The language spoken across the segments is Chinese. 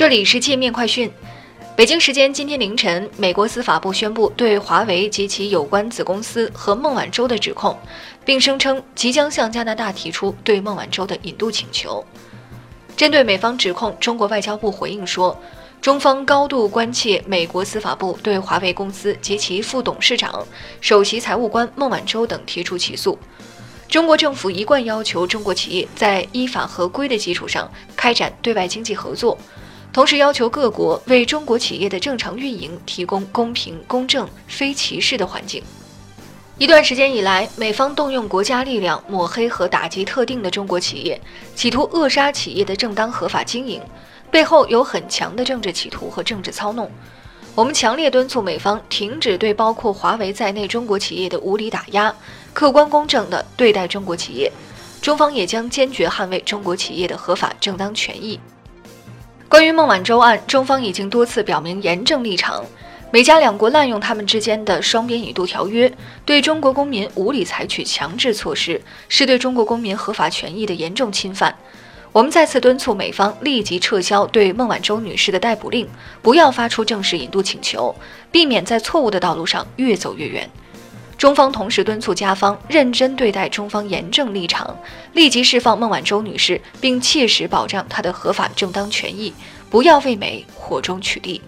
这里是界面快讯。北京时间今天凌晨，美国司法部宣布对华为及其有关子公司和孟晚舟的指控，并声称即将向加拿大提出对孟晚舟的引渡请求。针对美方指控，中国外交部回应说，中方高度关切美国司法部对华为公司及其副董事长、首席财务官孟晚舟等提出起诉。中国政府一贯要求中国企业在依法合规的基础上开展对外经济合作，同时要求各国为中国企业的正常运营提供公平、公正、非歧视的环境。一段时间以来，美方动用国家力量抹黑和打击特定的中国企业，企图扼杀企业的正当合法经营，背后有很强的政治企图和政治操弄。我们强烈敦促美方停止对包括华为在内中国企业的无理打压，客观公正地对待中国企业。中方也将坚决捍卫中国企业的合法正当权益。关于孟晚舟案，中方已经多次表明严正立场。美加两国滥用他们之间的双边引渡条约，对中国公民无理采取强制措施，是对中国公民合法权益的严重侵犯。我们再次敦促美方立即撤销对孟晚舟女士的逮捕令，不要发出正式引渡请求，避免在错误的道路上越走越远。中方同时敦促加方认真对待中方严正立场，立即释放孟晚舟女士，并切实保障她的合法正当权益，不要为美火中取栗。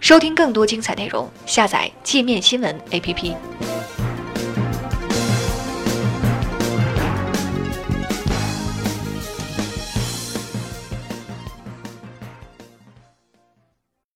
收听更多精彩内容，下载界面新闻 APP。